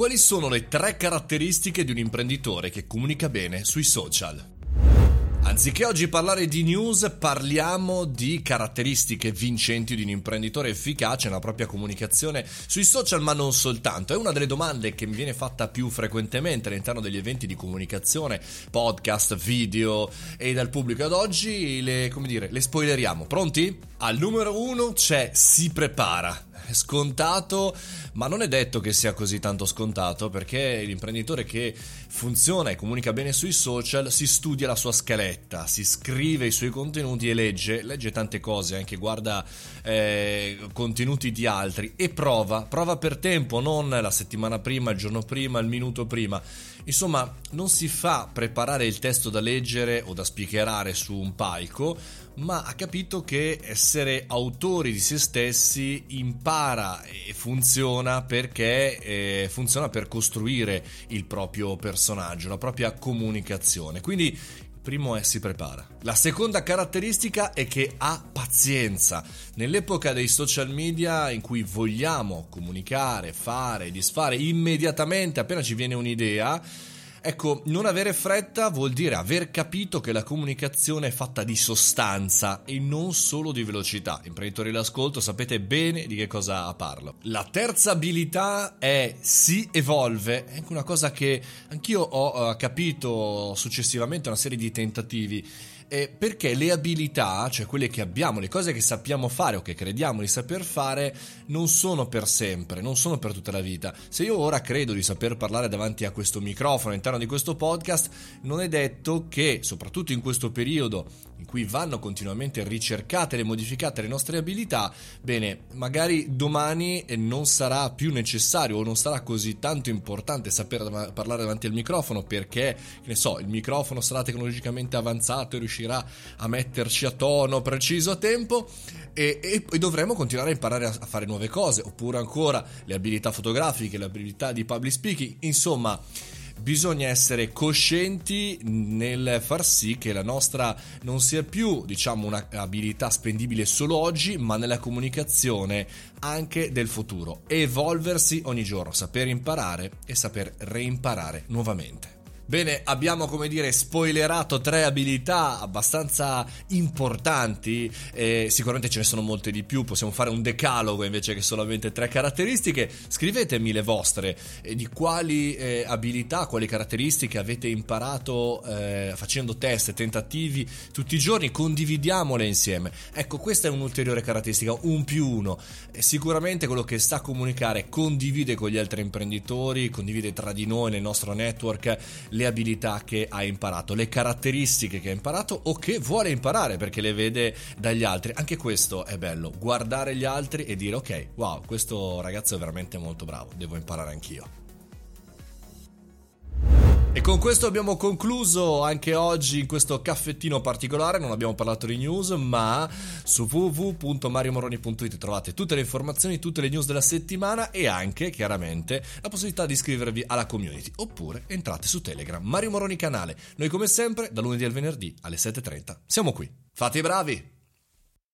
Quali sono le tre caratteristiche di un imprenditore che comunica bene sui social? Anziché oggi parlare di news, parliamo di caratteristiche vincenti di un imprenditore efficace nella propria comunicazione sui social, ma non soltanto. È una delle domande che mi viene fatta più frequentemente all'interno degli eventi di comunicazione, podcast, video e dal pubblico. Ad oggi le, come dire, le spoileriamo. Pronti? Al numero uno c'è si prepara scontato, ma non è detto che sia così tanto scontato perché l'imprenditore che funziona e comunica bene sui social si studia la sua scaletta, si scrive i suoi contenuti e legge, legge tante cose, anche guarda eh, contenuti di altri e prova, prova per tempo, non la settimana prima, il giorno prima, il minuto prima. Insomma, non si fa preparare il testo da leggere o da speakerare su un palco, ma ha capito che essere autori di se stessi impara e funziona perché eh, funziona per costruire il proprio personaggio, la propria comunicazione. Quindi primo è si prepara. La seconda caratteristica è che ha pazienza. Nell'epoca dei social media in cui vogliamo comunicare, fare, disfare immediatamente appena ci viene un'idea, Ecco, non avere fretta vuol dire aver capito che la comunicazione è fatta di sostanza e non solo di velocità. Imprenditori d'ascolto sapete bene di che cosa parlo. La terza abilità è si evolve, è una cosa che anch'io ho capito successivamente una serie di tentativi eh, perché le abilità, cioè quelle che abbiamo, le cose che sappiamo fare o che crediamo di saper fare, non sono per sempre, non sono per tutta la vita. Se io ora credo di saper parlare davanti a questo microfono all'interno di questo podcast, non è detto che, soprattutto in questo periodo in cui vanno continuamente ricercate e modificate le nostre abilità, bene, magari domani non sarà più necessario o non sarà così tanto importante saper parlare davanti al microfono perché, che ne so, il microfono sarà tecnologicamente avanzato e riuscirà riuscirà a metterci a tono preciso a tempo e, e, e dovremo continuare a imparare a, a, fare nuove cose, oppure ancora le abilità fotografiche, le abilità di public speaking, insomma bisogna essere coscienti nel far sì che la nostra non sia più, diciamo, un'abilità spendibile solo oggi, ma nella comunicazione anche del futuro. Evolversi ogni giorno, saper imparare e saper reimparare nuovamente. Bene, abbiamo come dire spoilerato tre abilità abbastanza importanti, e sicuramente ce ne sono molte di più, possiamo fare un decalogo invece che solamente tre caratteristiche. Scrivetemi le vostre, eh, di quali eh, abilità, quali caratteristiche avete imparato eh, facendo test, tentativi tutti i giorni, condividiamole insieme. Ecco, questa è un'ulteriore caratteristica, un più uno. Sicuramente quello che sa comunicare condivide con gli altri imprenditori, condivide tra di noi nel nostro network le abilità che ha imparato, le caratteristiche che ha imparato o che vuole imparare perché le vede dagli altri. Anche questo è bello, guardare gli altri e dire ok, wow, questo ragazzo è veramente molto bravo, devo imparare anch'io. E con questo abbiamo concluso anche oggi in questo caffettino particolare, non abbiamo parlato di news, ma su www.mariomoroni.it trovate tutte le informazioni, tutte le news della settimana e anche chiaramente la possibilità di iscrivervi alla community oppure entrate su Telegram, Mario Moroni canale. Noi come sempre da lunedì al venerdì alle 7.30 siamo qui. Fate i bravi!